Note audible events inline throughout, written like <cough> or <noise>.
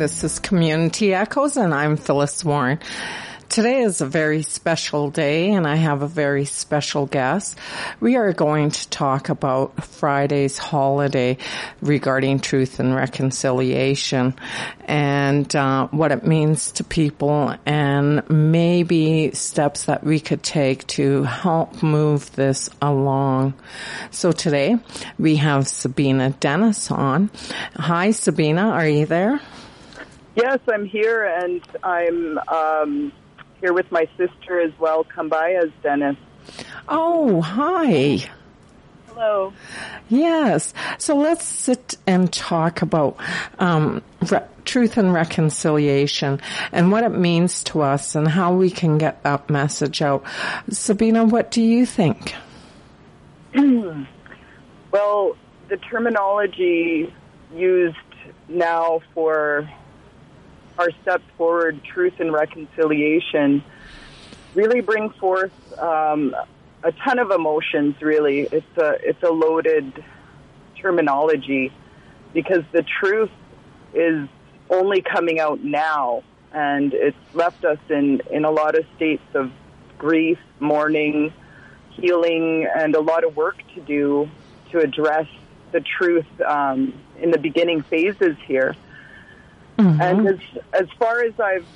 This is Community Echoes and I'm Phyllis Warren. Today is a very special day and I have a very special guest. We are going to talk about Friday's holiday regarding truth and reconciliation and uh, what it means to people and maybe steps that we could take to help move this along. So today we have Sabina Dennis on. Hi Sabina, are you there? Yes, I'm here and I'm um, here with my sister as well, Kambayas Dennis. Oh, hi. Hello. Yes. So let's sit and talk about um, re- truth and reconciliation and what it means to us and how we can get that message out. Sabina, what do you think? <clears throat> well, the terminology used now for our steps forward, truth and reconciliation, really bring forth um, a ton of emotions. Really, it's a it's a loaded terminology because the truth is only coming out now, and it's left us in in a lot of states of grief, mourning, healing, and a lot of work to do to address the truth um, in the beginning phases here. Mm-hmm. And as, as far as I've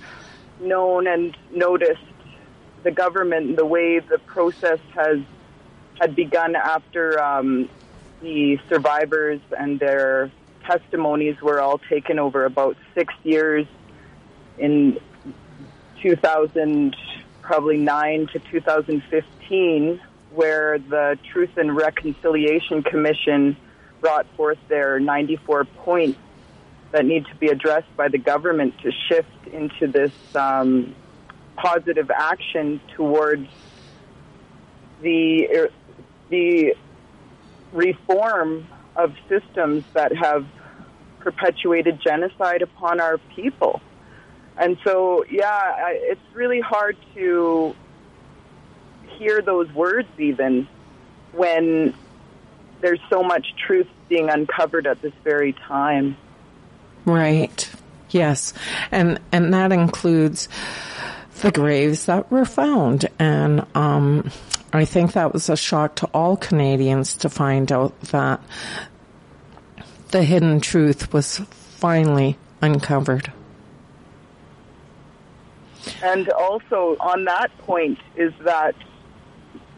known and noticed, the government, and the way the process has had begun after um, the survivors and their testimonies were all taken over about six years in 2000, probably nine to 2015, where the Truth and Reconciliation Commission brought forth their 94 points that need to be addressed by the government to shift into this um, positive action towards the er, the reform of systems that have perpetuated genocide upon our people. And so, yeah, it's really hard to hear those words even when there's so much truth being uncovered at this very time. Right. Yes. And, and that includes the graves that were found. And, um, I think that was a shock to all Canadians to find out that the hidden truth was finally uncovered. And also on that point is that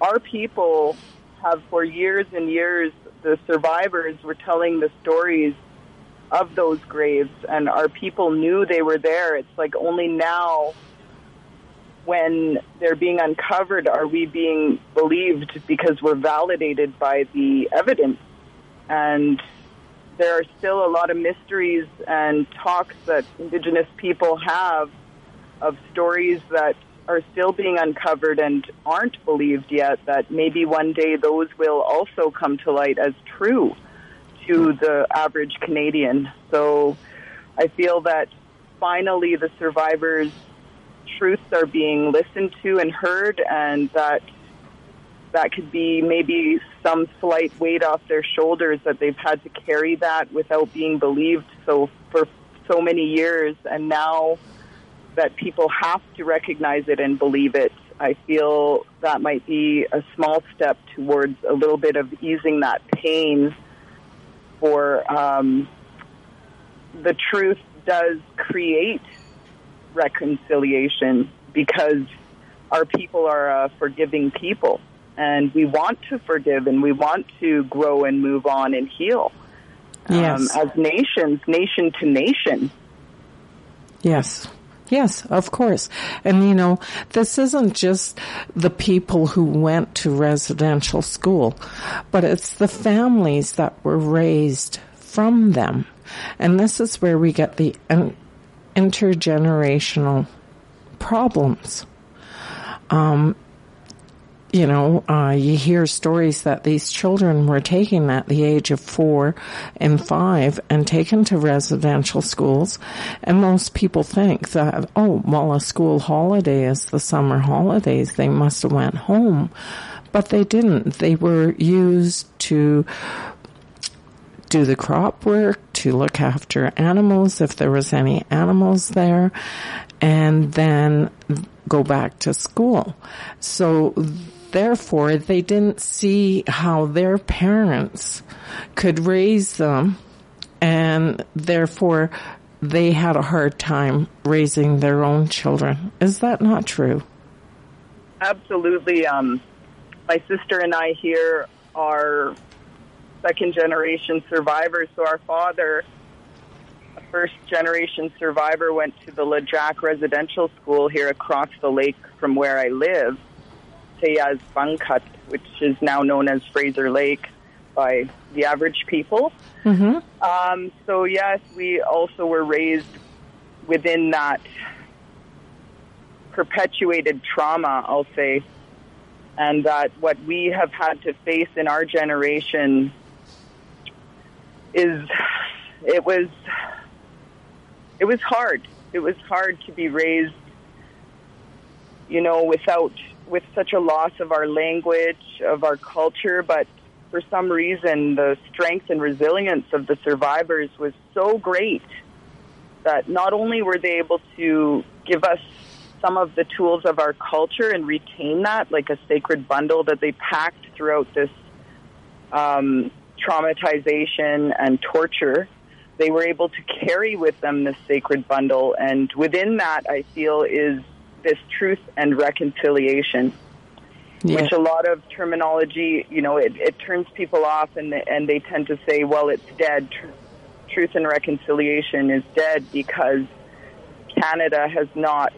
our people have for years and years, the survivors were telling the stories of those graves, and our people knew they were there. It's like only now, when they're being uncovered, are we being believed because we're validated by the evidence. And there are still a lot of mysteries and talks that Indigenous people have of stories that are still being uncovered and aren't believed yet, that maybe one day those will also come to light as true to the average Canadian. So I feel that finally the survivors' truths are being listened to and heard, and that that could be maybe some slight weight off their shoulders that they've had to carry that without being believed so for so many years and now that people have to recognize it and believe it I feel that might be a small step towards a little bit of easing that pain for um, the truth does create reconciliation because our people are a forgiving people and we want to forgive and we want to grow and move on and heal um, yes. um, as nations, nation to nation. Yes. Yes, of course. And you know, this isn't just the people who went to residential school, but it's the families that were raised from them. And this is where we get the intergenerational problems. Um, you know, uh, you hear stories that these children were taken at the age of four and five and taken to residential schools. And most people think that, oh, well, a school holiday is the summer holidays. They must have went home. But they didn't. They were used to do the crop work, to look after animals if there was any animals there, and then go back to school. So therefore they didn't see how their parents could raise them and therefore they had a hard time raising their own children. Is that not true? Absolutely. Um, my sister and I here are second generation survivors. So our father, a first generation survivor, went to the LeJac Residential School here across the lake from where I live, Teyaz Bangkat, which is now known as Fraser Lake by the average people. Mm-hmm. Um, so yes, we also were raised within that perpetuated trauma, I'll say, and that what we have had to face in our generation is it was it was hard. It was hard to be raised, you know, without with such a loss of our language, of our culture, but for some reason the strength and resilience of the survivors was so great that not only were they able to give us some of the tools of our culture and retain that, like a sacred bundle that they packed throughout this um, traumatization and torture, they were able to carry with them this sacred bundle. And within that, I feel, is this truth and reconciliation. Yeah. Which a lot of terminology, you know, it, it turns people off, and and they tend to say, "Well, it's dead." Tr- truth and reconciliation is dead because Canada has not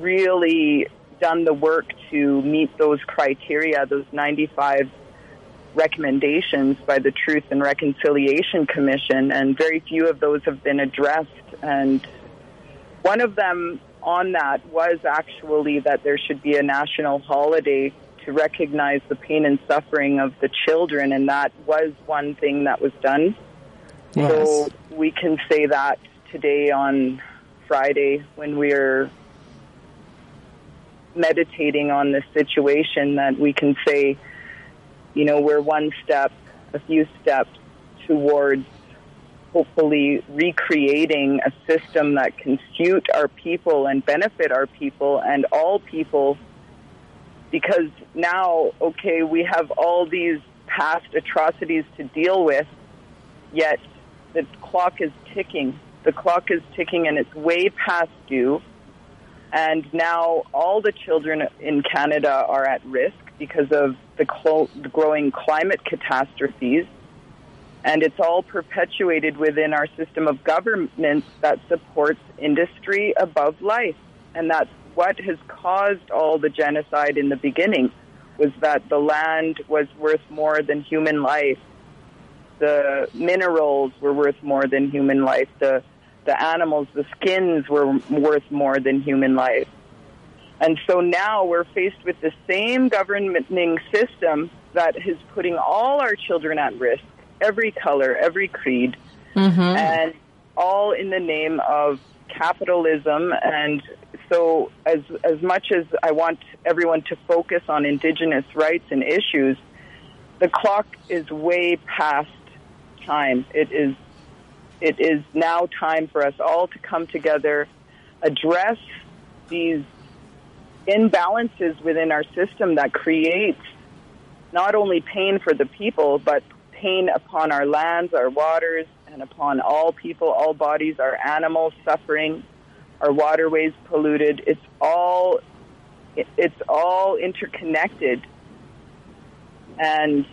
really done the work to meet those criteria, those 95 recommendations by the Truth and Reconciliation Commission, and very few of those have been addressed. And one of them on that was actually that there should be a national holiday to recognize the pain and suffering of the children, and that was one thing that was done. Yes. So we can say that today on Friday when we're meditating on this situation that we can say, you know, we're one step, a few steps towards hopefully recreating a system that can suit our people and benefit our people and all people. Because now, okay, we have all these past atrocities to deal with, yet the clock is ticking. The clock is ticking and it's way past due. And now all the children in Canada are at risk because of the, clo- the growing climate catastrophes. And it's all perpetuated within our system of government that supports industry above life. And that's what has caused all the genocide in the beginning was that the land was worth more than human life. The minerals were worth more than human life. The the animals, the skins were worth more than human life. And so now we're faced with the same governing system that is putting all our children at risk, every color, every creed, mm-hmm. and all in the name of capitalism. And so, as as much as I want everyone to focus on Indigenous rights and issues, the clock is way past time. It is it is now time for us all to come together, address these imbalances within our system that creates not only pain for the people, but pain upon our lands, our waters, and upon all people, all bodies, our animals suffering, our waterways polluted. It's all it's all interconnected. And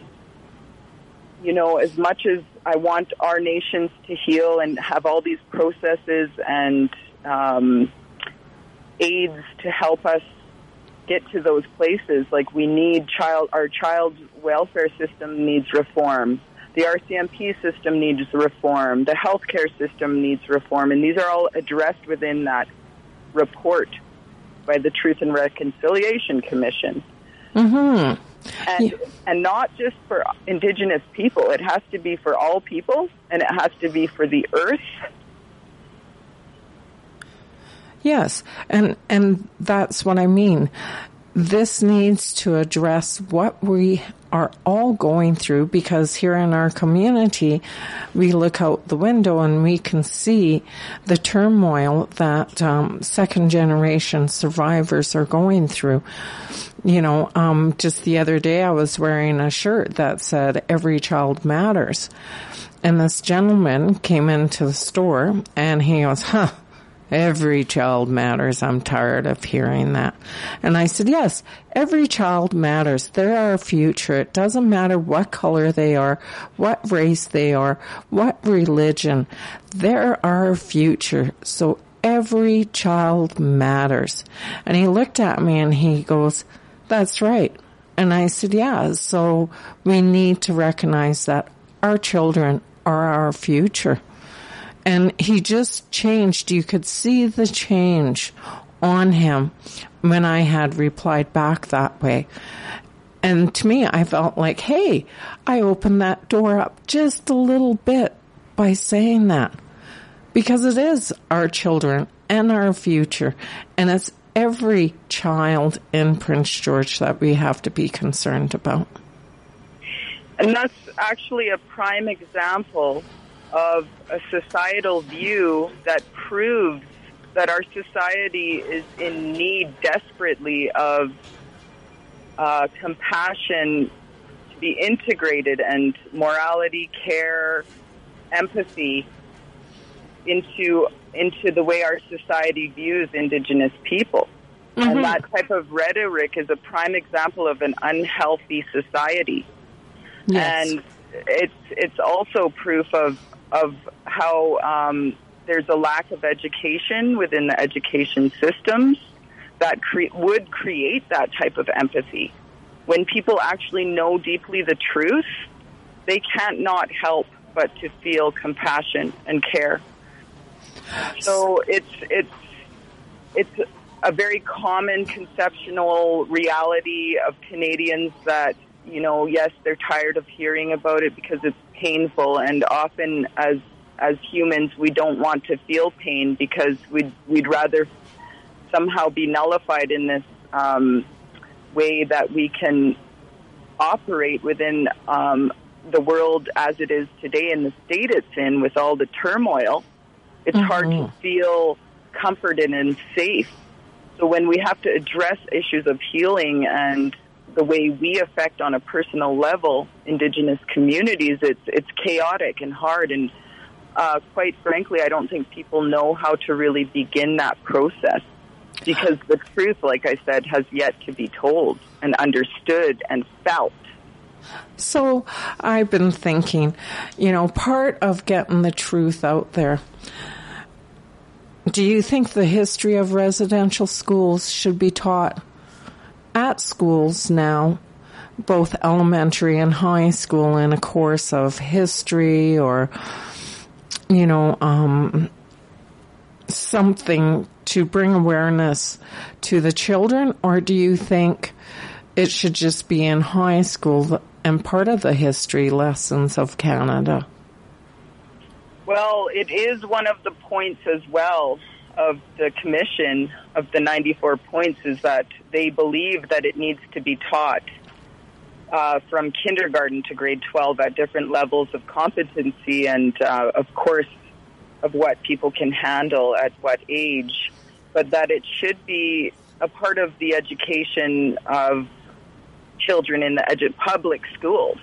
you know, as much as I want our nations to heal and have all these processes and um, aids to help us get to those places, like we need child, our child welfare system needs reform. The RCMP system needs reform. The healthcare system needs reform. And these are all addressed within that report by the Truth and Reconciliation Commission. Mm-hmm and yeah. and not just for indigenous people. It has to be for all people, and it has to be for the earth. Yes, and and that's what I mean. this needs to address what we are all going through because here in our community, we look out the window and we can see the turmoil that um, second generation survivors are going through. You know, um, just the other day I was wearing a shirt that said "Every child matters," and this gentleman came into the store and he goes, "Huh." Every child matters. I'm tired of hearing that. And I said, yes, every child matters. They're our future. It doesn't matter what color they are, what race they are, what religion. They're our future. So every child matters. And he looked at me and he goes, that's right. And I said, yeah, so we need to recognize that our children are our future. And he just changed. You could see the change on him when I had replied back that way. And to me, I felt like, hey, I opened that door up just a little bit by saying that. Because it is our children and our future. And it's every child in Prince George that we have to be concerned about. And that's actually a prime example of a societal view that proves that our society is in need desperately of uh, compassion to be integrated and morality, care, empathy into into the way our society views indigenous people. Mm-hmm. And that type of rhetoric is a prime example of an unhealthy society. Yes. And it's it's also proof of of how um, there's a lack of education within the education systems that cre- would create that type of empathy. When people actually know deeply the truth, they can't not help but to feel compassion and care. So it's it's it's a very common conceptual reality of Canadians that you know, yes, they're tired of hearing about it because it's painful, and often as as humans, we don't want to feel pain because we'd we'd rather somehow be nullified in this um, way that we can operate within um, the world as it is today in the state it's in with all the turmoil. It's mm-hmm. hard to feel comforted and safe. So when we have to address issues of healing and the way we affect on a personal level indigenous communities, it's it's chaotic and hard. And uh, quite frankly, I don't think people know how to really begin that process because the truth, like I said, has yet to be told and understood and felt. So I've been thinking, you know, part of getting the truth out there. Do you think the history of residential schools should be taught at schools now, both elementary and high school, in a course of history or, you know, um, something to bring awareness to the children, or do you think it should just be in high school and part of the history lessons of Canada? Well, it is one of the points as well of the commission of the 94 points is that they believe that it needs to be taught uh, from kindergarten to grade 12 at different levels of competency and, uh, of course, of what people can handle at what age, but that it should be a part of the education of children in the edu- public schools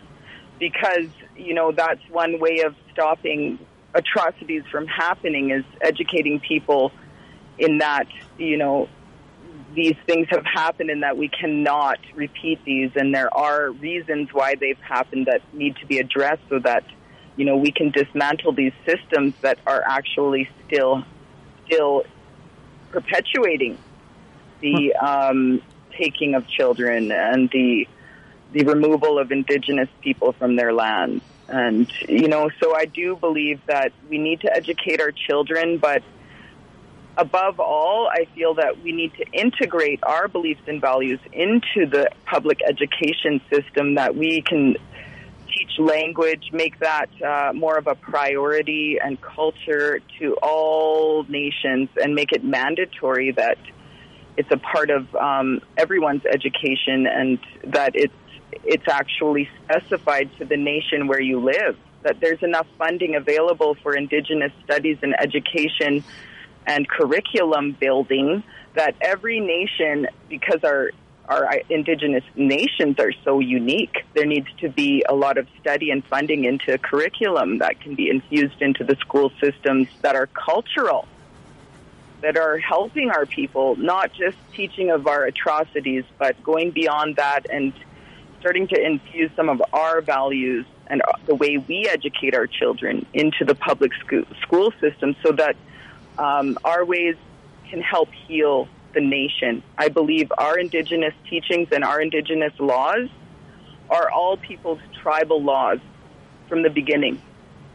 because, you know, that's one way of stopping atrocities from happening is educating people in that, you know, these things have happened and that we cannot repeat these. And there are reasons why they've happened that need to be addressed so that you know we can dismantle these systems that are actually still still perpetuating the um, taking of children and the the removal of indigenous people from their lands and you know so I do believe that we need to educate our children but above all, I feel that we need to integrate our beliefs and values into the public education system that we can teach language, make that uh, more of a priority and culture to all nations, and make it mandatory that it's a part of um, everyone's education, and that it's it's actually specified to the nation where you live. That there's enough funding available for Indigenous studies and education and curriculum building that every nation, because our our indigenous nations are so unique. There needs to be a lot of study and funding into curriculum that can be infused into the school systems that are cultural, that are helping our people, not just teaching of our atrocities, but going beyond that and starting to infuse some of our values and the way we educate our children into the public school system so that um, our ways can help heal the nation. I believe our indigenous teachings and our indigenous laws are all people's tribal laws from the beginning.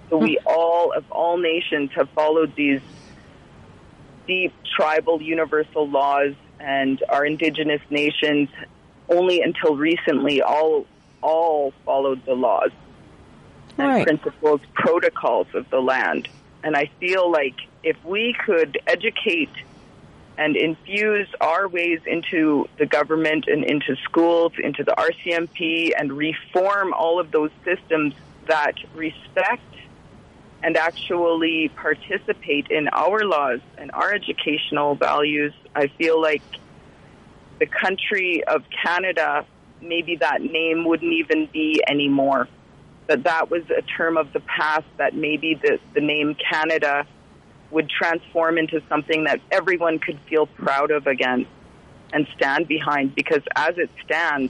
So we hmm. all, of all nations, have followed these deep tribal universal laws, and our indigenous nations only until recently all all followed the laws and right. principles, protocols of the land. And I feel like if we could educate and infuse our ways into the government and into schools, into the RCMP, and reform all of those systems that respect and actually participate in our laws and our educational values, I feel like the country of Canada, maybe that name wouldn't even be anymore. That that was a term of the past, that maybe the, the name Canada would transform into something that everyone could feel proud of again and stand behind because as it stands,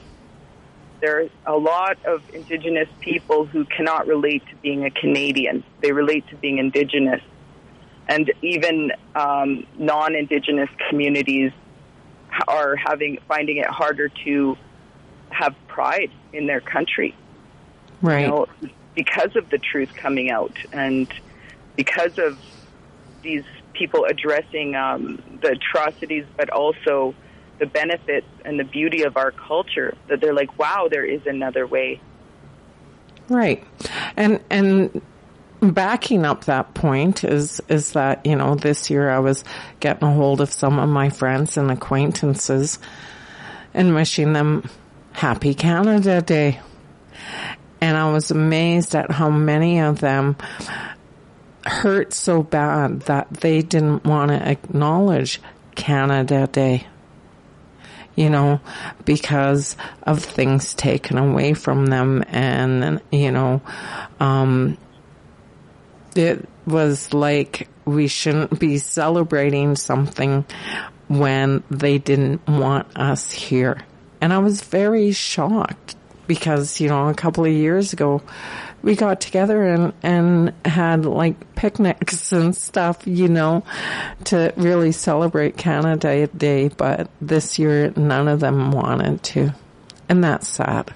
there are a lot of Indigenous people who cannot relate to being a Canadian. They relate to being Indigenous. And even um, non Indigenous communities are having finding it harder to have pride in their country. Right. You know, because of the truth coming out and because of these people addressing um, the atrocities, but also the benefits and the beauty of our culture. That they're like, wow, there is another way. Right, and and backing up that point is is that you know this year I was getting a hold of some of my friends and acquaintances and wishing them happy Canada Day. And I was amazed at how many of them hurt so bad that they didn't want to acknowledge Canada Day. You know, because of things taken away from them and, you know, um, it was like we shouldn't be celebrating something when they didn't want us here. And I was very shocked because, you know, a couple of years ago, we got together and, and had like picnics and stuff, you know, to really celebrate Canada Day. But this year, none of them wanted to. And that's sad.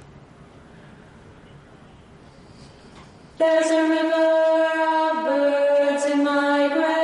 There's a river of birds in migration.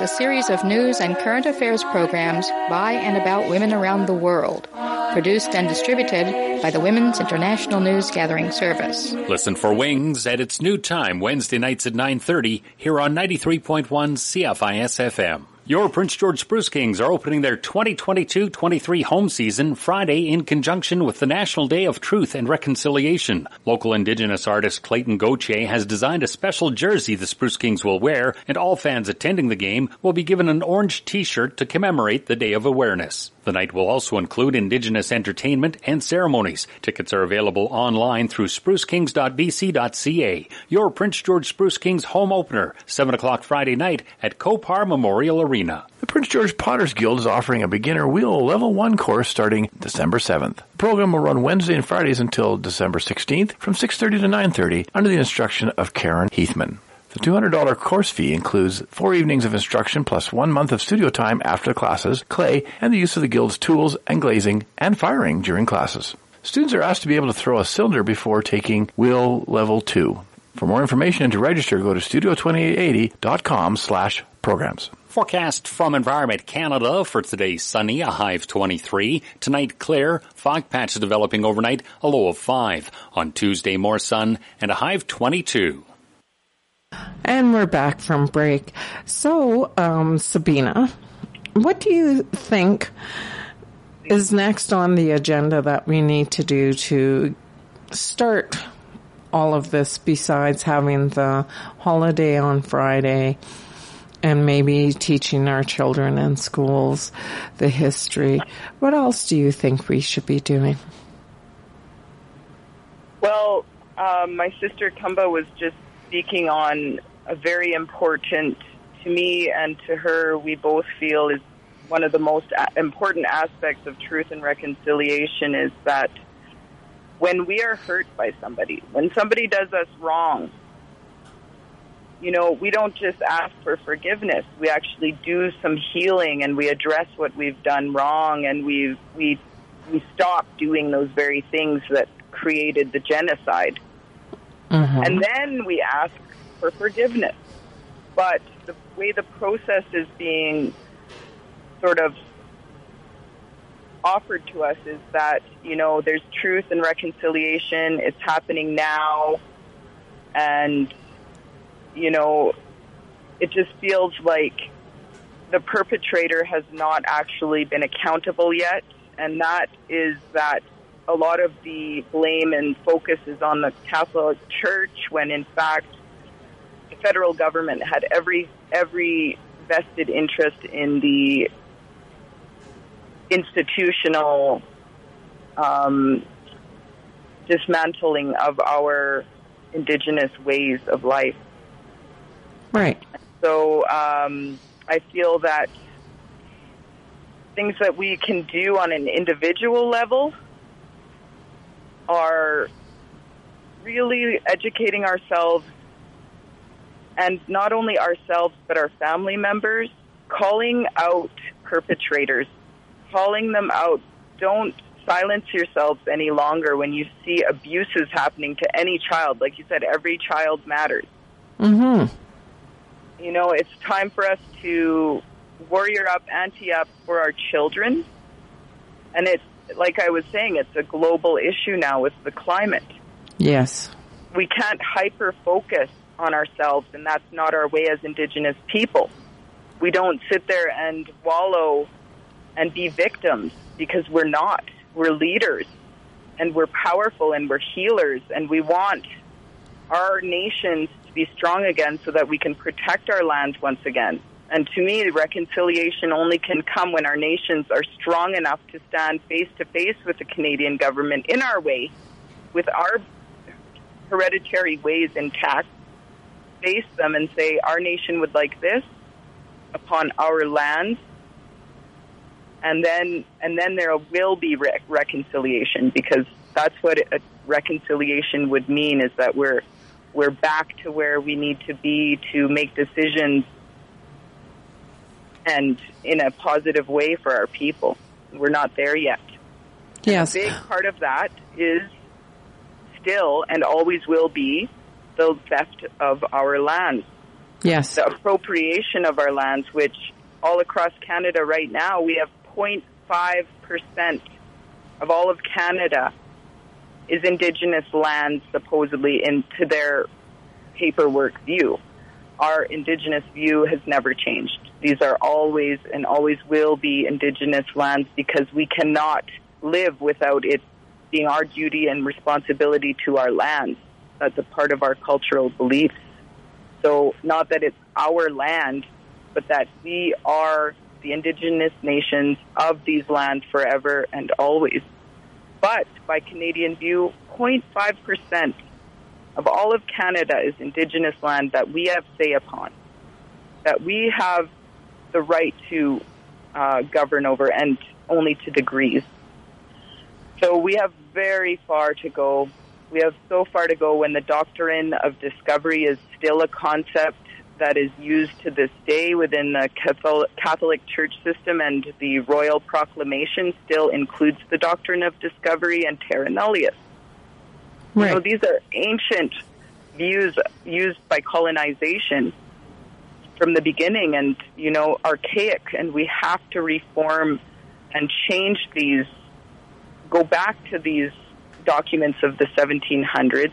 A series of news and current affairs programs by and about women around the world, produced and distributed by the Women's International News Gathering Service. Listen for Wings at its new time Wednesday nights at 9:30 here on 93.1 CFIS FM. Your Prince George Spruce Kings are opening their 2022-23 home season Friday in conjunction with the National Day of Truth and Reconciliation. Local Indigenous artist Clayton Gauthier has designed a special jersey the Spruce Kings will wear, and all fans attending the game will be given an orange t-shirt to commemorate the Day of Awareness. The night will also include Indigenous entertainment and ceremonies. Tickets are available online through sprucekings.bc.ca. Your Prince George Spruce Kings home opener, 7 o'clock Friday night at Kopar Memorial Arena. The Prince George Potters Guild is offering a beginner wheel level 1 course starting December 7th. The program will run Wednesday and Fridays until December 16th from 6.30 to 9.30 under the instruction of Karen Heathman. The $200 course fee includes four evenings of instruction plus one month of studio time after classes, clay, and the use of the Guild's tools and glazing and firing during classes. Students are asked to be able to throw a cylinder before taking Wheel Level 2. For more information and to register, go to studio2880.com slash programs. Forecast from Environment Canada for today sunny, a high of 23. Tonight clear, fog patches developing overnight, a low of 5. On Tuesday more sun and a high of 22. And we're back from break. So, um, Sabina, what do you think is next on the agenda that we need to do to start all of this besides having the holiday on Friday and maybe teaching our children in schools the history? What else do you think we should be doing? Well, um, my sister Kumba was just speaking on a very important to me and to her, we both feel is one of the most important aspects of truth and reconciliation is that when we are hurt by somebody, when somebody does us wrong, you know, we don't just ask for forgiveness. We actually do some healing and we address what we've done wrong and we we we stop doing those very things that created the genocide. Mm-hmm. And then we ask for forgiveness. But the way the process is being sort of offered to us is that, you know, there's truth and reconciliation. It's happening now. And, you know, it just feels like the perpetrator has not actually been accountable yet. And that is that a lot of the blame and focus is on the Catholic Church when in fact the federal government had every every vested interest in the institutional um, dismantling of our indigenous ways of life. Right. So um, I feel that things that we can do on an individual level are really educating ourselves and not only ourselves but our family members, calling out perpetrators, calling them out. Don't silence yourselves any longer when you see abuses happening to any child. Like you said, every child matters. Mm-hmm. You know, it's time for us to warrior up, ante up for our children. And it's, like I was saying, it's a global issue now with the climate. Yes. We can't hyper focus on ourselves, and that's not our way as Indigenous people. We don't sit there and wallow and be victims because we're not. We're leaders, and we're powerful, and we're healers, and we want our nations to be strong again so that we can protect our land once again. And to me, reconciliation only can come when our nations are strong enough to stand face to face with the Canadian government in our way, with our hereditary ways intact, face them and say, our nation would like this upon our land. And then, and then there will be re- reconciliation because that's what a reconciliation would mean is that we're, we're back to where we need to be to make decisions and in a positive way for our people. We're not there yet. Yes. A big part of that is still and always will be the theft of our lands. Yes. The appropriation of our lands, which all across Canada right now, we have 0.5% of all of Canada is Indigenous lands, supposedly, into their paperwork view. Our Indigenous view has never changed. These are always and always will be Indigenous lands because we cannot live without it being our duty and responsibility to our lands. That's a part of our cultural beliefs. So, not that it's our land, but that we are the indigenous nations of these lands forever and always. But by Canadian view, 0.5% of all of Canada is indigenous land that we have say upon, that we have the right to uh, govern over, and only to degrees. So we have very far to go we have so far to go when the doctrine of discovery is still a concept that is used to this day within the Catholic Church system, and the Royal Proclamation still includes the doctrine of discovery and terra nullius. Right. Know, these are ancient views used by colonization from the beginning and, you know, archaic and we have to reform and change these, go back to these documents of the 1700s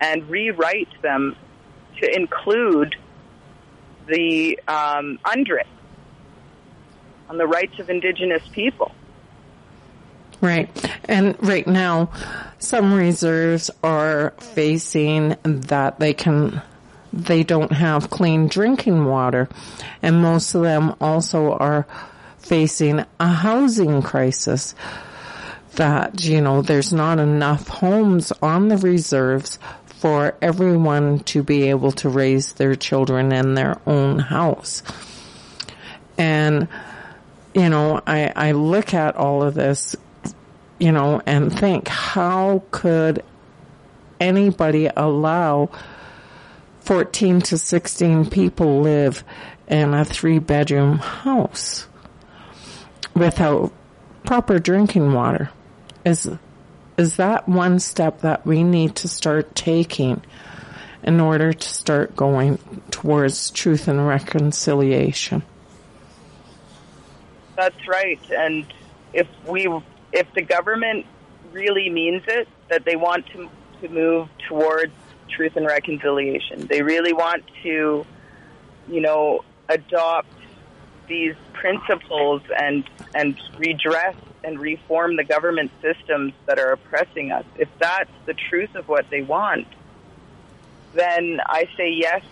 and rewrite them to include the um, UNDRIP on the rights of Indigenous people. Right. And right now, some reserves are facing that they can, they don't have clean drinking water. And most of them also are facing a housing crisis that, you know, there's not enough homes on the reserves for everyone to be able to raise their children in their own house. And, you know, I, I look at all of this, you know, and think, how could anybody allow 14 to 16 people live in a three bedroom house without proper drinking water? Is is that one step that we need to start taking in order to start going towards truth and reconciliation. That's right. And if we, if the government really means it, that they want to, to move towards truth and reconciliation, they really want to, you know, adopt these principles and and redress and reform the government systems that are oppressing us, if that's the truth of what they want, then I say yes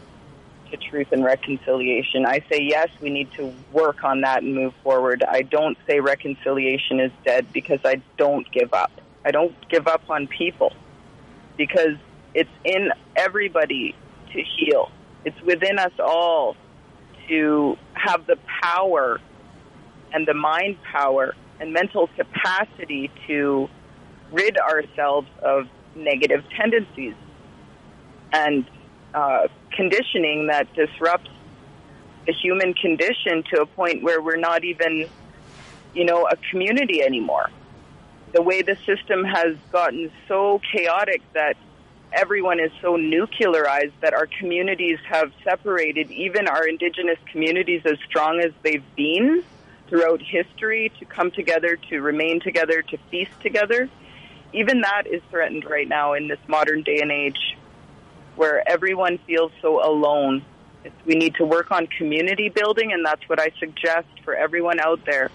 to truth and reconciliation. I say yes, we need to work on that and move forward. I don't say reconciliation is dead because I don't give up. I don't give up on people because it's in everybody to heal. It's within us all to have the power and the mind power and mental capacity to rid ourselves of negative tendencies and uh, conditioning that disrupts the human condition to a point where we're not even, you know, a community anymore. The way the system has gotten so chaotic that everyone is so nuclearized that our communities have separated, even our indigenous communities as strong as they've been throughout history to come together, to remain together, to feast together. Even that is threatened right now in this modern day and age where everyone feels so alone. We need to work on community building, and that's what I suggest for everyone out there.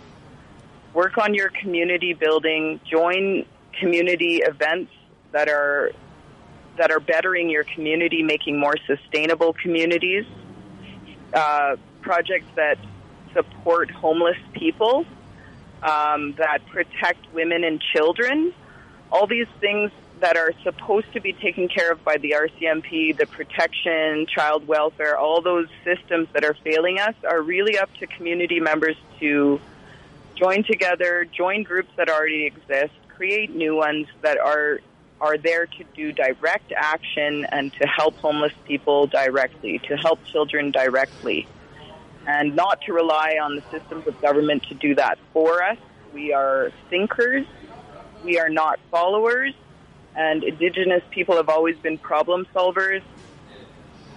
Work on your community building, join community events that are that are bettering your community, making more sustainable communities. Uh, projects that support homeless people, um, that protect women and children. All these things that are supposed to be taken care of by the RCMP, the protection, child welfare, all those systems that are failing us are really up to community members to join together, join groups that already exist, create new ones that are are there to do direct action and to help homeless people directly, to help children directly and not to rely on the systems of government to do that for us. We are thinkers. We are not followers. And Indigenous people have always been problem solvers.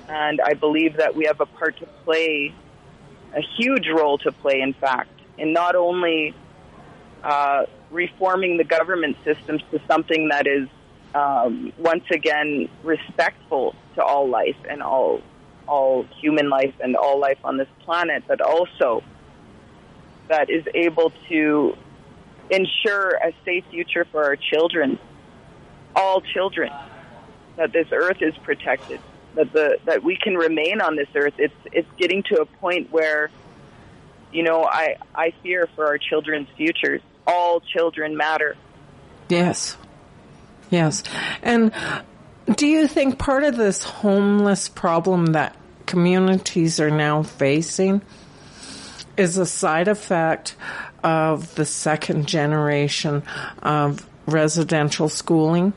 And I believe that we have a part to play, a huge role to play, in fact, in not only uh, reforming the government systems to something that is um, once again respectful to all life and all all human life and all life on this planet, but also that is able to ensure a safe future for our children, all children, that this earth is protected, that the that we can remain on this earth. It's it's getting to a point where, you know, I I fear for our children's futures. All children matter. Yes. Yes. And do you think part of this homeless problem that communities are now facing is a side effect of the second generation of residential schooling?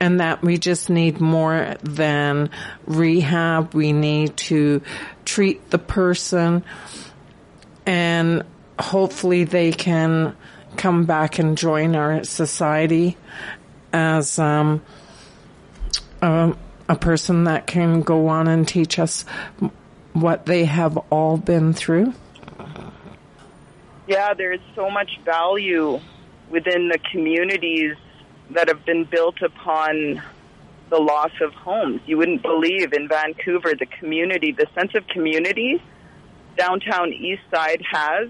and that we just need more than rehab. We need to treat the person and hopefully they can come back and join our society as um, a, a person that can go on and teach us what they have all been through? Yeah, there is so much value within the communities that have been built upon the loss of homes. You wouldn't believe in Vancouver the community, the sense of community downtown East Side has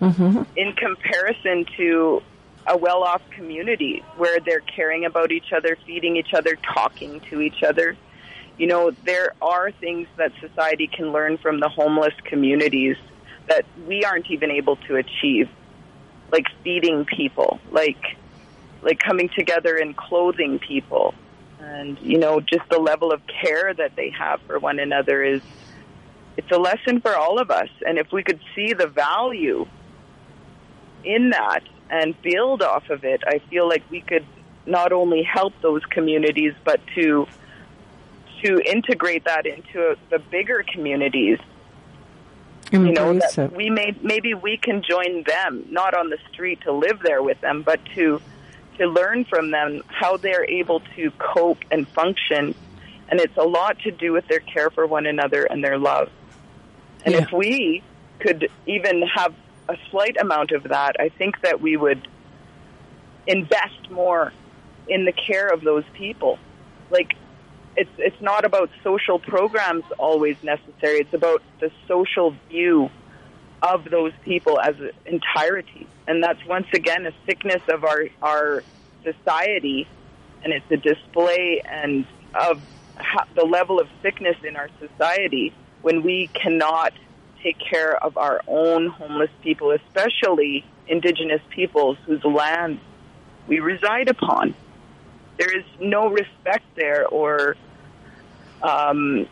mm-hmm. in comparison to a well off community where they're caring about each other, feeding each other, talking to each other. You know, there are things that society can learn from the homeless communities that we aren't even able to achieve, like feeding people, like like coming together and clothing people, and you know, just the level of care that they have for one another is it's a lesson for all of us. And if we could see the value in that and build off of it, I feel like we could not only help those communities, but to to integrate that into the bigger communities. Embrace you know, that it. we may maybe we can join them, not on the street to live there with them, but to to learn from them how they're able to cope and function. And it's a lot to do with their care for one another and their love. And Yeah. if we could even have a slight amount of that, I think that we would invest more in the care of those people. Like it's it's not about social programs always necessary. It's about the social view of those people as an entirety. And that's once again a sickness of our our society and it's a display and of the level of sickness in our society when we cannot take care of our own homeless people, especially indigenous peoples whose land we reside upon. There is no respect there, or um,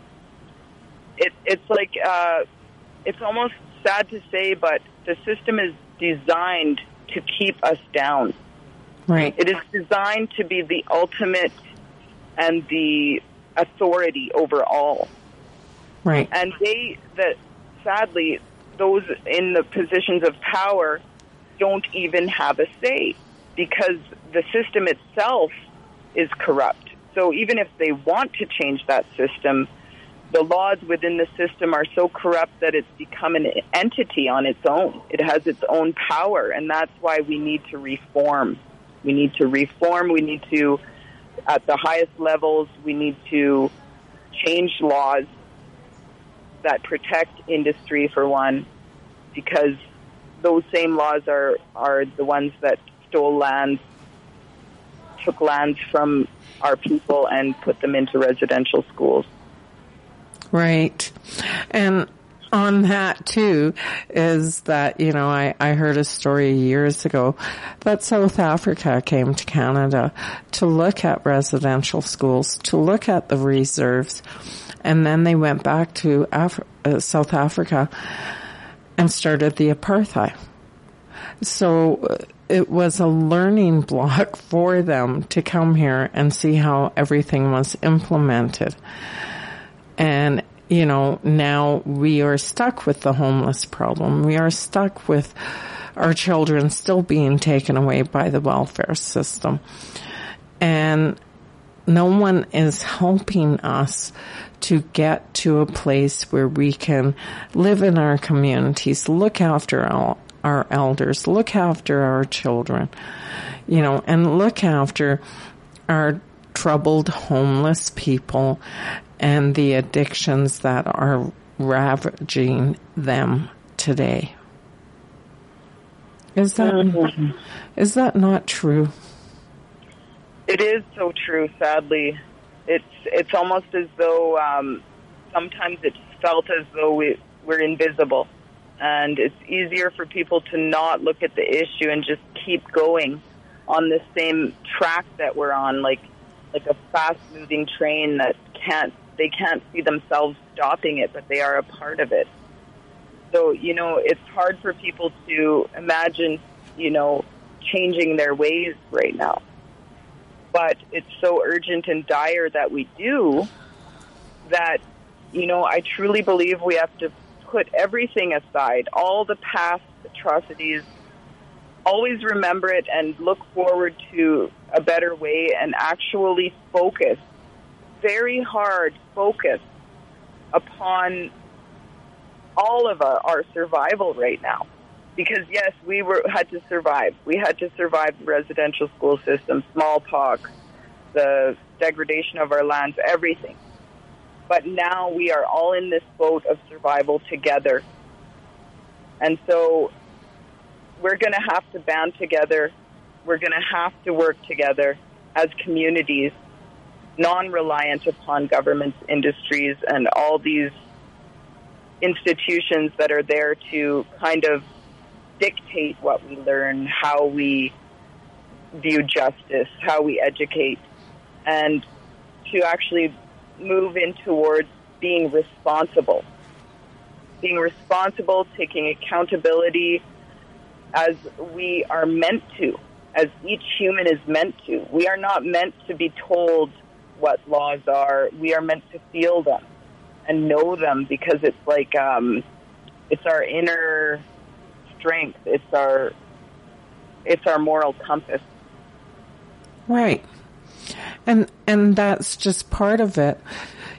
it, it's like uh, it's almost sad to say, but the system is designed to keep us down. Right. It is designed to be the ultimate and the authority over all. Right. And they, that sadly, those in the positions of power don't even have a say because the system itself is corrupt. So even if they want to change that system, the laws within the system are so corrupt that it's become an entity on its own. It has its own power, and that's why we need to reform. We need to reform. We need to, at the highest levels, we need to change laws that protect industry for one, because those same laws are are the ones that stole lands, took lands from our people, and put them into residential schools. Right. And on that too is that, you know, I, I heard a story years ago that South Africa came to Canada to look at residential schools, to look at the reserves, and then they went back to Af- uh, South Africa and started the apartheid. So uh, it was a learning <laughs> block for them to come here and see how everything was implemented. And, you know, now we are stuck with the homeless problem. We are stuck with our children still being taken away by the welfare system. And no one is helping us to get to a place where we can live in our communities, look after our, our elders, look after our children, you know, and look after our troubled homeless people and the addictions that are ravaging them today. Is that mm-hmm. is that not true? It is so true. Sadly, it's it's almost as though um, sometimes it's felt as though we we're invisible, and it's easier for people to not look at the issue and just keep going on the same track that we're on, like like a fast moving train that can't they can't see themselves stopping it, but they are a part of it. So you know, it's hard for people to imagine, you know, changing their ways right now but it's so urgent and dire that we do that, you know, I truly believe we have to put everything aside, all the past atrocities, always remember it and look forward to a better way and actually focus, very hard focus upon all of our, our survival right now. Because yes, we were had to survive. We had to survive the residential school system, smallpox, the degradation of our lands, everything. But now we are all in this boat of survival together. And so we're going to have to band together. We're going to have to work together as communities, non reliant upon governments, industries, and all these institutions that are there to kind of dictate what we learn, how we view justice, how we educate, and to actually move in towards being responsible. Being responsible, taking accountability as we are meant to, as each human is meant to. We are not meant to be told what laws are. We are meant to feel them and know them because it's like um, it's our inner strength. It's our it's our moral compass. Right. And and that's just part of it,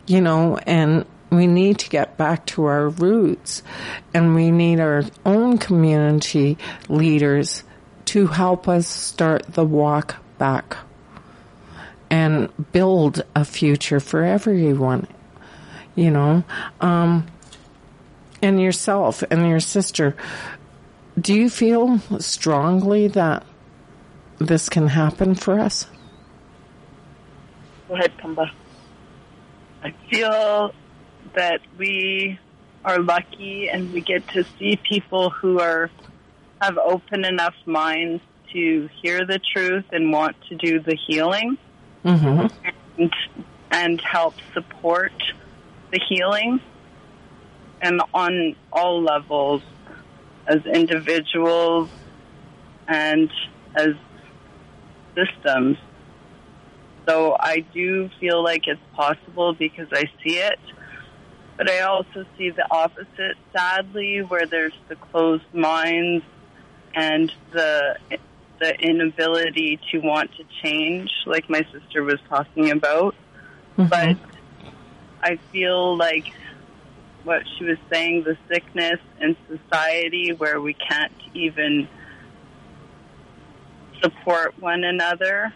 you know, and we need to get back to our roots and we need our own community leaders to help us start the walk back and build a future for everyone, you know. Um, and yourself and your sister, do you feel strongly that this can happen for us? Go ahead, Kamba. I feel that we are lucky and we get to see people who are have open enough minds to hear the truth and want to do the healing Mm-hmm. and, and help support the healing and on all levels as individuals and as systems. So I do feel like it's possible because I see it. But I also see the opposite, sadly, where there's the closed minds and the the inability to want to change, like my sister was talking about. Mm-hmm. But I feel like what she was saying, the sickness in society where we can't even support one another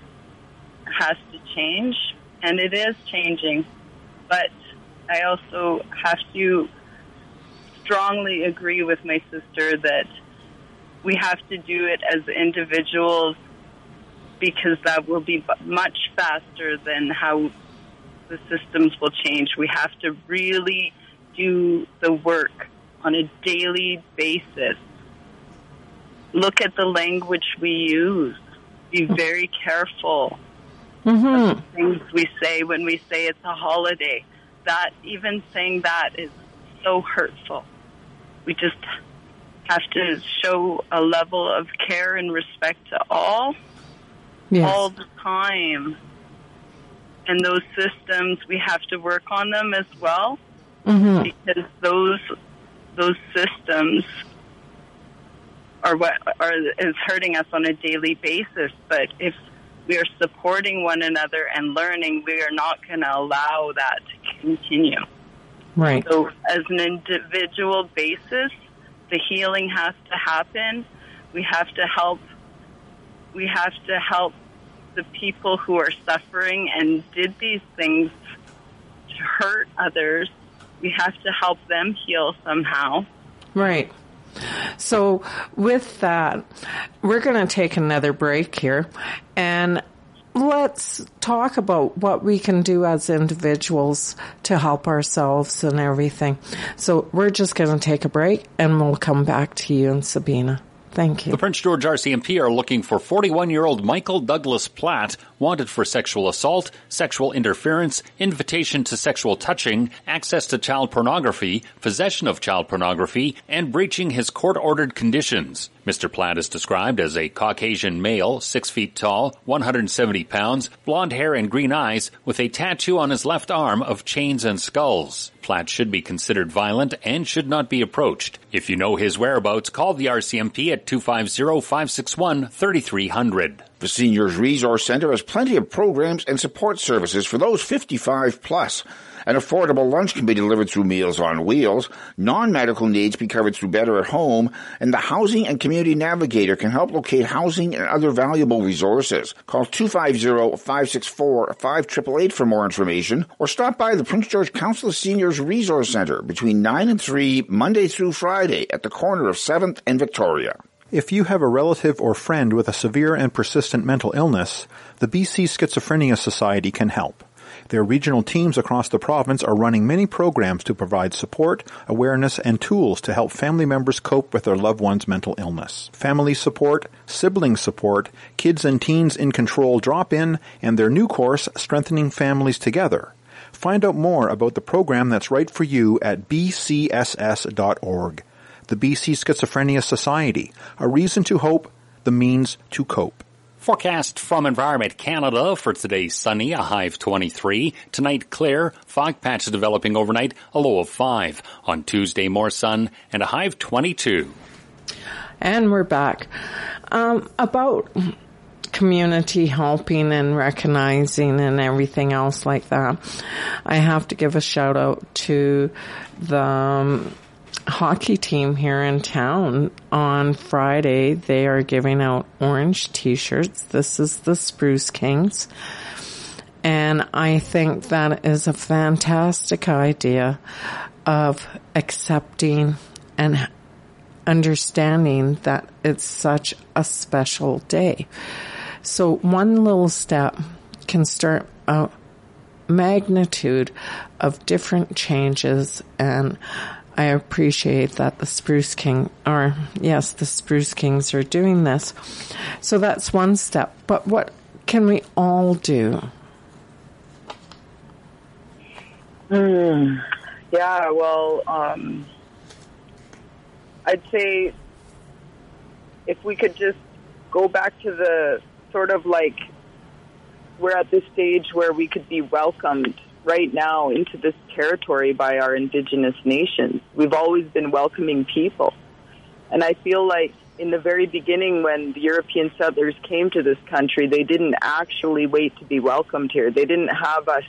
has to change, and it is changing. But I also have to strongly agree with my sister that we have to do it as individuals because that will be much faster than how the systems will change. We have to really do the work on a daily basis. Look at the language we use. Be very careful Mm-hmm. things we say when we say it's a holiday. That even saying that is so hurtful. We just have to show a level of care and respect to all Yes. all the time. And those systems, we have to work on them as well Mm-hmm. because those those systems are what are is hurting us on a daily basis. But if we are supporting one another and learning, we are not going to allow that to continue. Right. So, as an individual basis, the healing has to happen. We have to help. We have to help the people who are suffering and did these things to hurt others. We have to help them heal somehow. Right. So, with that, we're going to take another break here and let's talk about what we can do as individuals to help ourselves and everything. So, we're just going to take a break and we'll come back to you and Sabina. Thank you. The Prince George RCMP are looking for 41 year old Michael Douglas Platt, wanted for sexual assault, sexual interference, invitation to sexual touching, access to child pornography, possession of child pornography, and breaching his court ordered conditions. Mr. Platt is described as a Caucasian male, 6 feet tall, 170 pounds, blonde hair and green eyes, with a tattoo on his left arm of chains and skulls. Platt should be considered violent and should not be approached. If you know his whereabouts, call the RCMP at 250-561-3300. The Seniors Resource Center has plenty of programs and support services for those 55 plus. An affordable lunch can be delivered through Meals on Wheels. Non-medical needs be covered through Better at Home. And the Housing and Community Navigator can help locate housing and other valuable resources. Call 250-564-5888 for more information or stop by the Prince George Council of Seniors Resource Center between 9 and 3 Monday through Friday at the corner of 7th and Victoria. If you have a relative or friend with a severe and persistent mental illness, the BC Schizophrenia Society can help. Their regional teams across the province are running many programs to provide support, awareness, and tools to help family members cope with their loved one's mental illness. Family support, sibling support, kids and teens in control drop in, and their new course, Strengthening Families Together. Find out more about the program that's right for you at bcss.org. The BC Schizophrenia Society, a reason to hope, the means to cope. Forecast from Environment Canada for today sunny, a high of 23. Tonight clear, fog patches developing overnight, a low of 5. On Tuesday more sun and a high of 22. And we're back. Um, about community helping and recognizing and everything else like that. I have to give a shout out to the um, hockey team here in town on Friday. They are giving out orange t-shirts. This is the Spruce Kings. And I think that is a fantastic idea of accepting and understanding that it's such a special day. So one little step can start a magnitude of different changes and I appreciate that the Spruce King, or yes, the Spruce Kings are doing this. So that's one step. But what can we all do? Hmm. Yeah, well, um, I'd say if we could just go back to the sort of like we're at this stage where we could be welcomed right now into this territory by our indigenous nations. We've always been welcoming people. And I feel like in the very beginning, when the European settlers came to this country, they didn't actually wait to be welcomed here. They didn't have us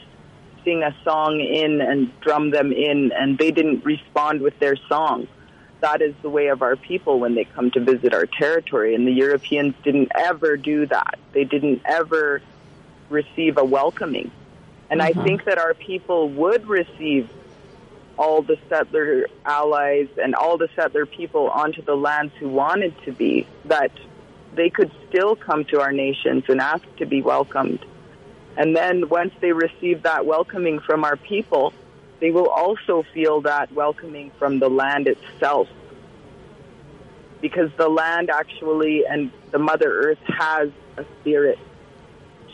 sing a song in and drum them in, and they didn't respond with their song. That is the way of our people when they come to visit our territory. And the Europeans didn't ever do that. They didn't ever receive a welcoming. And mm-hmm. I think that our people would receive all the settler allies and all the settler people onto the lands who wanted to be, that they could still come to our nations and ask to be welcomed. And then once they receive that welcoming from our people, they will also feel that welcoming from the land itself. Because the land actually and the Mother Earth has a spirit.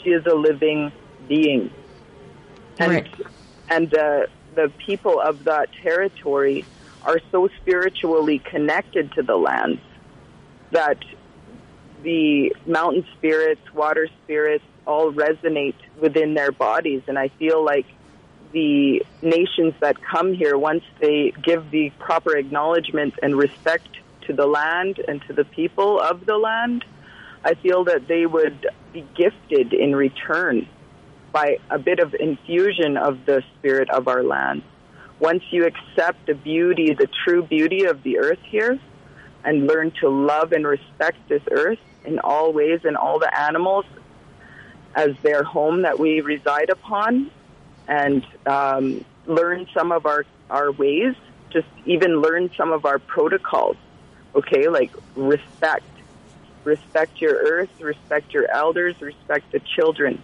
She is a living being and right. and the the people of that territory are so spiritually connected to the lands that the mountain spirits, water spirits, all resonate within their bodies, and I feel like the nations that come here, once they give the proper acknowledgement and respect to the land and to the people of the land, I feel that they would be gifted in return by a bit of infusion of the spirit of our land. Once you accept the beauty, the true beauty of the earth here, and learn to love and respect this earth in all ways and all the animals as their home that we reside upon, and um, learn some of our, our ways, just even learn some of our protocols, okay, like respect. Respect your earth, respect your elders, respect the children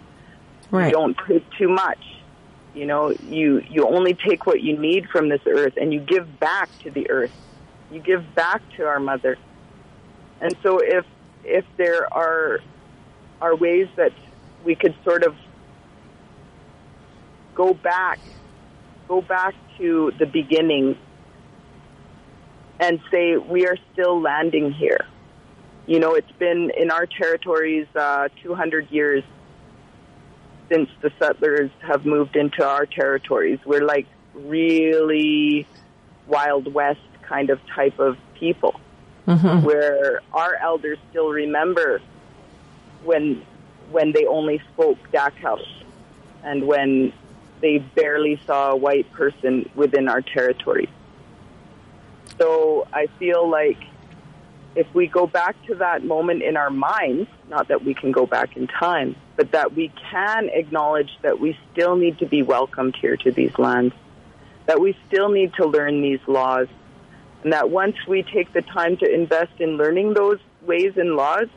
Right. You don't take too much. You know, you you only take what you need from this earth, and you give back to the earth. You give back to our mother. And so, if if there are are ways that we could sort of go back, go back to the beginning, and say we are still landing here. You know, it's been in our territories uh, 200 years since the settlers have moved into our territories. We're like really Wild West kind of type of people, mm-hmm. where our elders still remember when when they only spoke Dakelh and when they barely saw a white person within our territory. So I feel like if we go back to that moment in our minds, not that we can go back in time, but that we can acknowledge that we still need to be welcomed here to these lands, that we still need to learn these laws, and that once we take the time to invest in learning those ways and laws,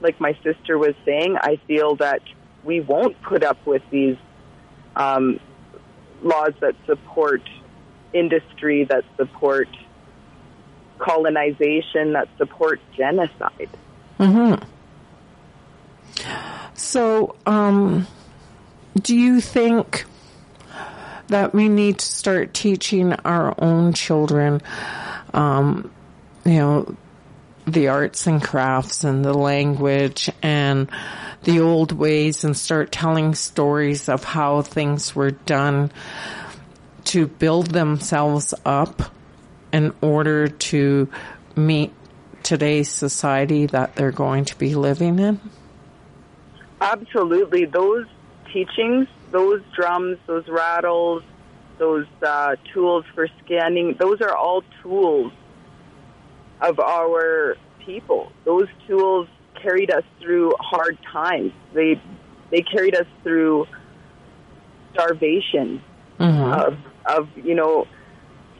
like my sister was saying, I feel that we won't put up with these um, laws that support industry, that support colonization, that supports genocide. Mm-hmm. So, um, do you think that we need to start teaching our own children, um, you know, the arts and crafts and the language and the old ways and start telling stories of how things were done to build themselves up in order to meet today's society that they're going to be living in? Absolutely. Those teachings, those drums, those rattles, those uh, tools for scanning, those are all tools of our people. Those tools carried us through hard times. They they carried us through starvation Mm-hmm. of of you know.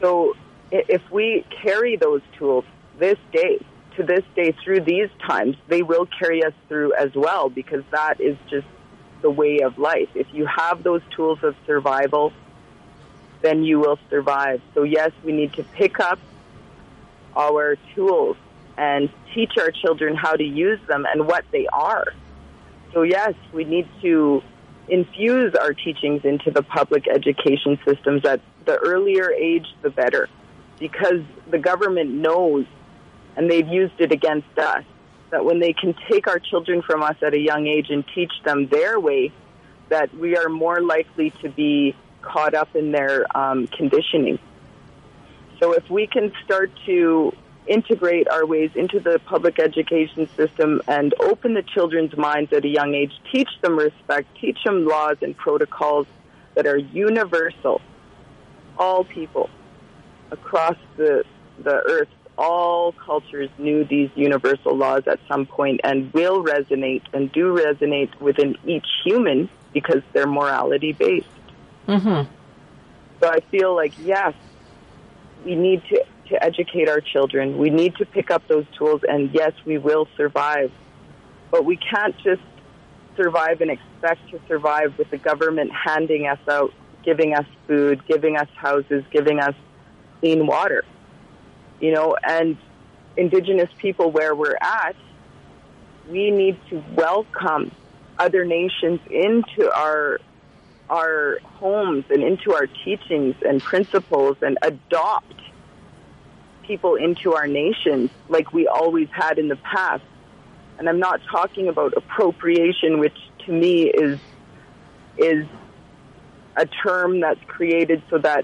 So if we carry those tools this day to this day through these times, they will carry us through as well because that is just the way of life. If you have those tools of survival, then you will survive. So yes, we need to pick up our tools and teach our children how to use them and what they are. So yes, we need to infuse our teachings into the public education systems at the earlier age the better because the government knows and they've used it against us that when they can take our children from us at a young age and teach them their way that we are more likely to be caught up in their um, conditioning so if we can start to integrate our ways into the public education system and open the children's minds at a young age, teach them respect, teach them laws and protocols that are universal. All people across the, the earth, all cultures knew these universal laws at some point and will resonate and do resonate within each human because they're morality based. Mm-hmm. So I feel like, yes, we need to, to educate our children. We need to pick up those tools, and yes, we will survive. But we can't just survive and expect to survive with the government handing us out, giving us food, giving us houses, giving us clean water. You know, and Indigenous people where we're at, we need to welcome other nations into our our homes and into our teachings and principles and adopt people into our nations like we always had in the past. And I'm not talking about appropriation, which to me is is a term that's created so that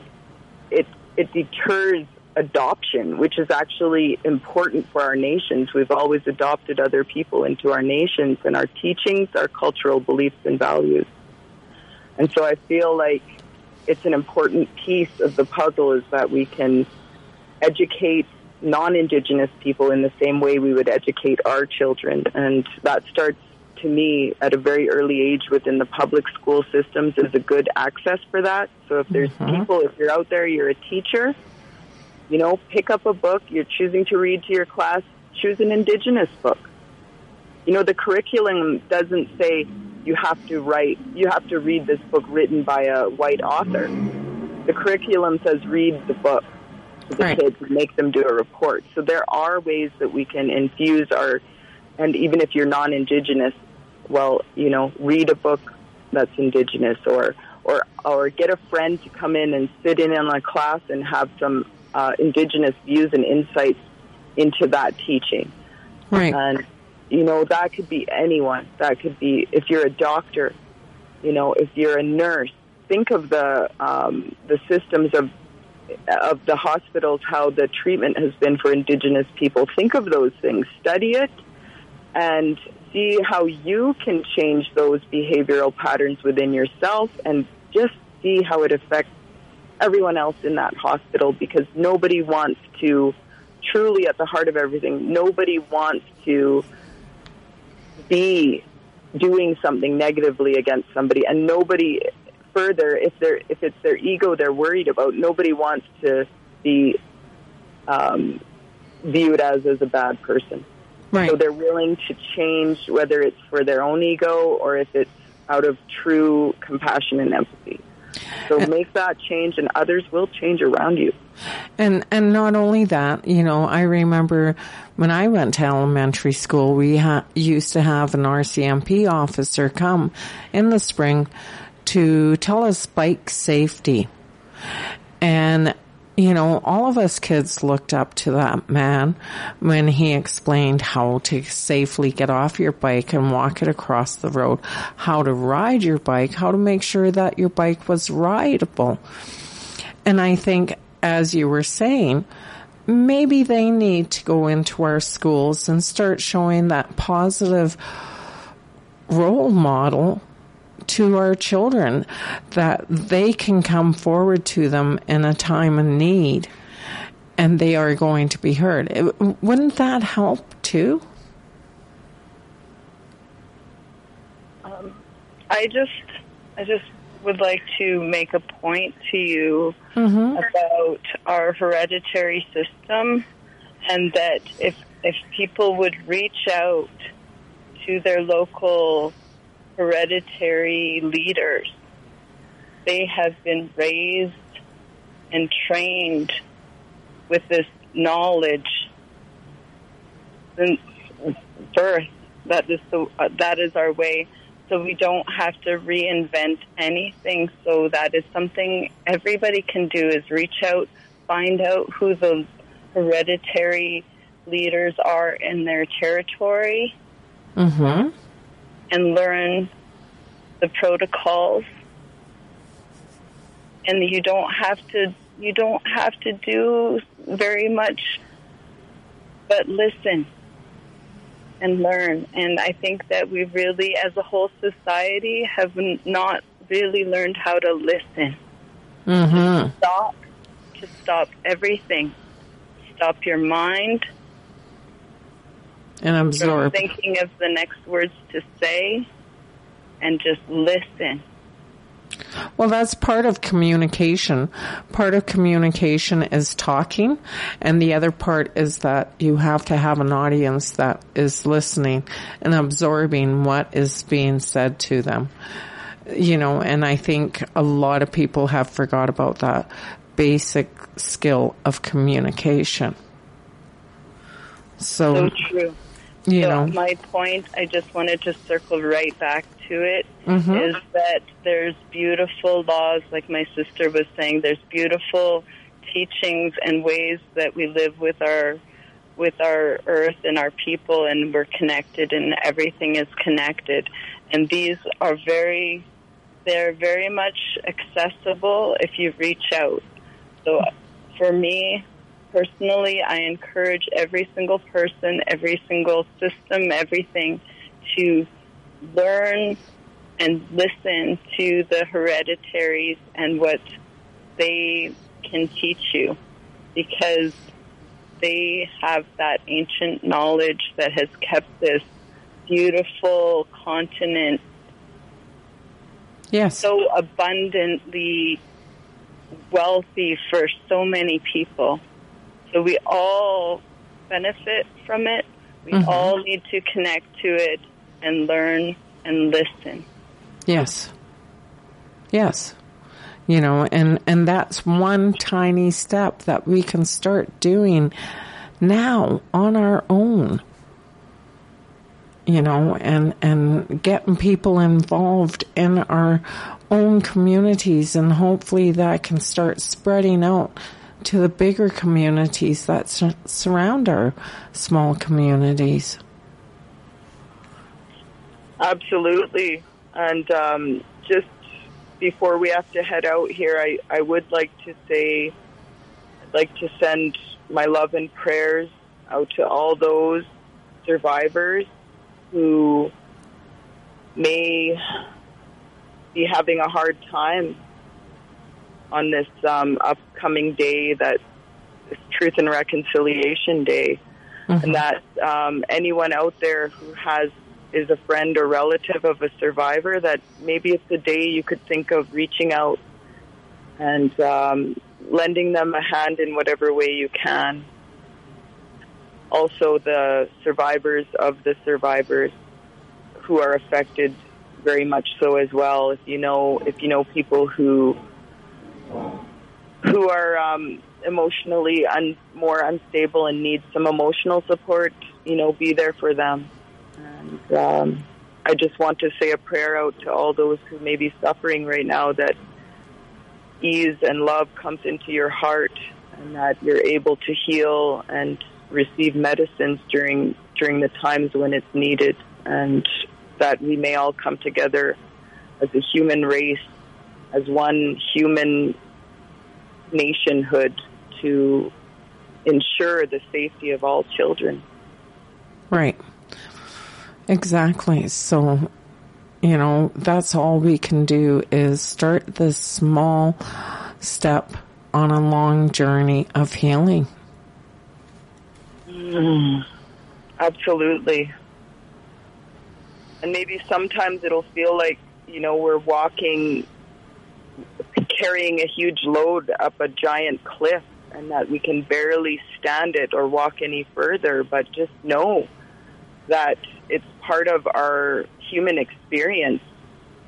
it it deters adoption, which is actually important for our nations. We've always adopted other people into our nations and our teachings, our cultural beliefs and values. And so I feel like it's an important piece of the puzzle is that we can educate non-indigenous people in the same way we would educate our children. And that starts to me at a very early age within the public school systems is a good access for that. So if there's Mhm. people, if you're out there, you're a teacher, you know, pick up a book, you're choosing to read to your class, choose an indigenous book. You know, the curriculum doesn't say you have to write, you have to read this book written by a white author. The curriculum says read the book to the Right. kids and make them do a report. So there are ways that we can infuse our, and even if you're non-indigenous, well, you know, read a book that's indigenous or, or, or get a friend to come in and sit in on a class and have some uh, indigenous views and insights into that teaching. Right. And, you know, that could be anyone. That could be if you're a doctor, you know, if you're a nurse. Think of the um, the systems of of the hospitals, how the treatment has been for Indigenous people. Think of those things. Study it, and see how you can change those behavioral patterns within yourself and just see how it affects everyone else in that hospital because nobody wants to truly at the heart of everything nobody wants to be doing something negatively against somebody. And nobody further if they're if it's their ego they're worried about nobody wants to be um, viewed as as a bad person Right. so they're willing to change whether it's for their own ego or if it's out of true compassion and empathy so make that change and others will change around you And and not only that, you know, I remember when I went to elementary school, we ha- used to have an RCMP officer come in the spring to tell us bike safety. And you know, all of us kids looked up to that man when he explained how to safely get off your bike and walk it across the road, how to ride your bike, how to make sure that your bike was rideable. And I think, as you were saying, maybe they need to go into our schools and start showing that positive role model to our children that they can come forward to them in a time of need and they are going to be heard. It- wouldn't that help too? Um, I just, I just would like to make a point to you mm-hmm. about our hereditary system, and that if if people would reach out to their local hereditary leaders, they have been raised and trained with this knowledge since birth. That is the uh, that is our way. So we don't have to reinvent anything. So that is something everybody can do: is reach out, find out who the hereditary leaders are in their territory, Mm-hmm. And learn the protocols. And you don't have to you don't have to do very much but listen and learn. And I think that we really as a whole society have not really learned how to listen. Mm-hmm. Stop to stop everything. Stop your mind And from absorb. thinking of the next words to say and just listen. Well, that's part of communication. Part of communication is talking, and the other part is that you have to have an audience that is listening and absorbing what is being said to them. You know, and I think a lot of people have forgot about that basic skill of communication. So, So true. You so know, my point, I just wanted to circle right back to it, is Mhm. that there's beautiful laws, like my sister was saying, there's beautiful teachings and ways that we live with our with our earth and our people and we're connected and everything is connected. And these are very they're very much accessible if you reach out. So for me, personally, I encourage every single person, every single system, everything to learn and listen to the hereditaries and what they can teach you because they have that ancient knowledge that has kept this beautiful continent yes. so abundantly wealthy for so many people. So we all benefit from it. We Mhm. all need to connect to it and learn and listen. Yes. Yes. You know, and, and that's one tiny step that we can start doing now on our own. You know, and, and getting people involved in our own communities and hopefully that can start spreading out to the bigger communities that sur- surround our small communities. Absolutely. And um, just before we have to head out here, I, I would like to say, I'd like to send my love and prayers out to all those survivors who may be having a hard time on this um, upcoming day that is Truth and Reconciliation Day, mm-hmm. and that um, anyone out there who has is a friend or relative of a survivor that maybe it's a day you could think of reaching out and um, lending them a hand in whatever way you can. Also, the survivors of the survivors who are affected very much so as well. If you know, if you know people who who are um, emotionally un- more unstable and need some emotional support, you know, be there for them. And um, I just want to say a prayer out to all those who may be suffering right now that ease and love comes into your heart and that you're able to heal and receive medicines during during the times when it's needed and that we may all come together as a human race as one human nationhood to ensure the safety of all children. Right. Exactly. So, you know, that's all we can do is start this small step on a long journey of healing. Mm, absolutely. And maybe sometimes it'll feel like, you know, we're walking, carrying a huge load up a giant cliff and that we can barely stand it or walk any further, but just know that it's part of our human experience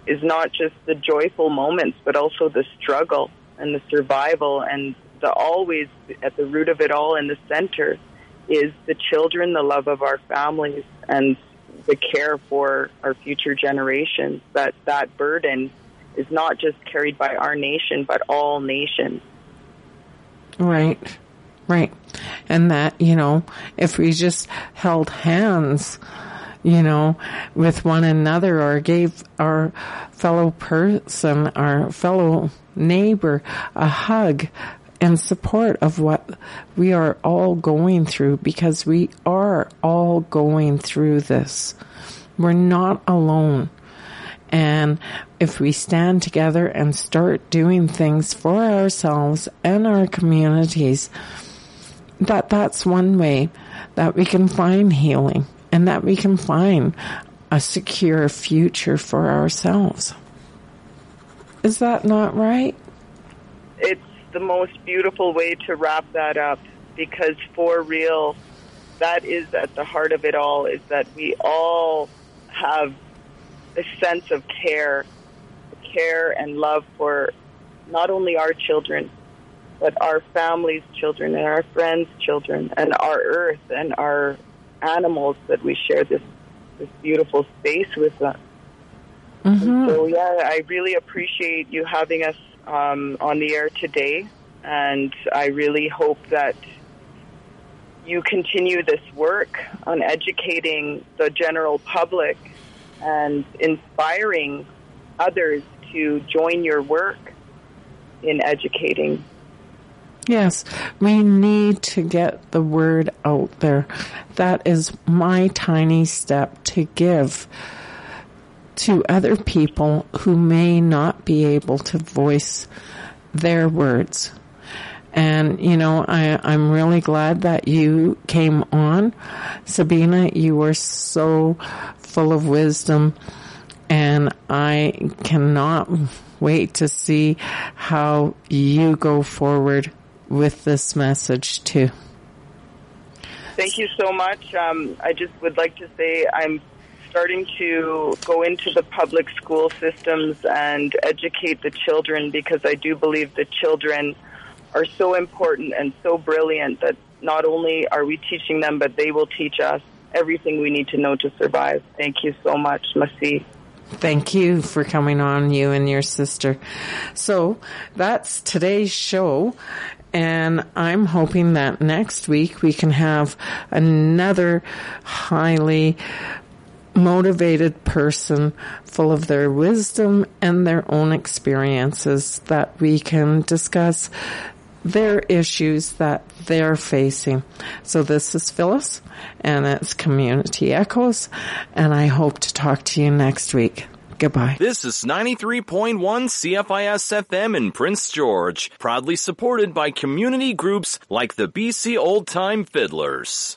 is not just the joyful moments, but also the struggle and the survival and the always at the root of it all in the center is the children, the love of our families, and the care for our future generations. That that burden is not just carried by our nation, but all nations. Right. Right. And that, you know, if we just held hands, you know, with one another or gave our fellow person, our fellow neighbor a hug and support of what we are all going through because we are all going through this. We're not alone. And if we stand together and start doing things for ourselves and our communities, that that's one way that we can find healing and that we can find a secure future for ourselves. Is that not right? It's the most beautiful way to wrap that up because for real, that is at the heart of it all is that we all have a sense of care, care and love for not only our children, but our families' children and our friends' children and our earth and our animals that we share this this beautiful space with them. Mm-hmm. So yeah, I really appreciate you having us um, on the air today, and I really hope that you continue this work on educating the general public and inspiring others to join your work in educating. Yes, we need to get the word out there. That is my tiny step to give to other people who may not be able to voice their words. And, you know, I, I'm really glad that you came on. Sabina, you were so full of wisdom and I cannot wait to see how you go forward with this message too. Thank you so much. Um, I just would like to say I'm starting to go into the public school systems and educate the children because I do believe the children are so important and so brilliant that not only are we teaching them, but they will teach us everything we need to know to survive. Thank you so much, Masi. Thank you for coming on, you and your sister. So that's today's show. And I'm hoping that next week we can have another highly motivated person full of their wisdom and their own experiences that we can discuss their issues that they're facing. So this is Phyllis and it's Community Echoes and I hope to talk to you next week. Goodbye. This is 93.1 CFIS FM in Prince George, proudly supported by community groups like the BC Old Time Fiddlers.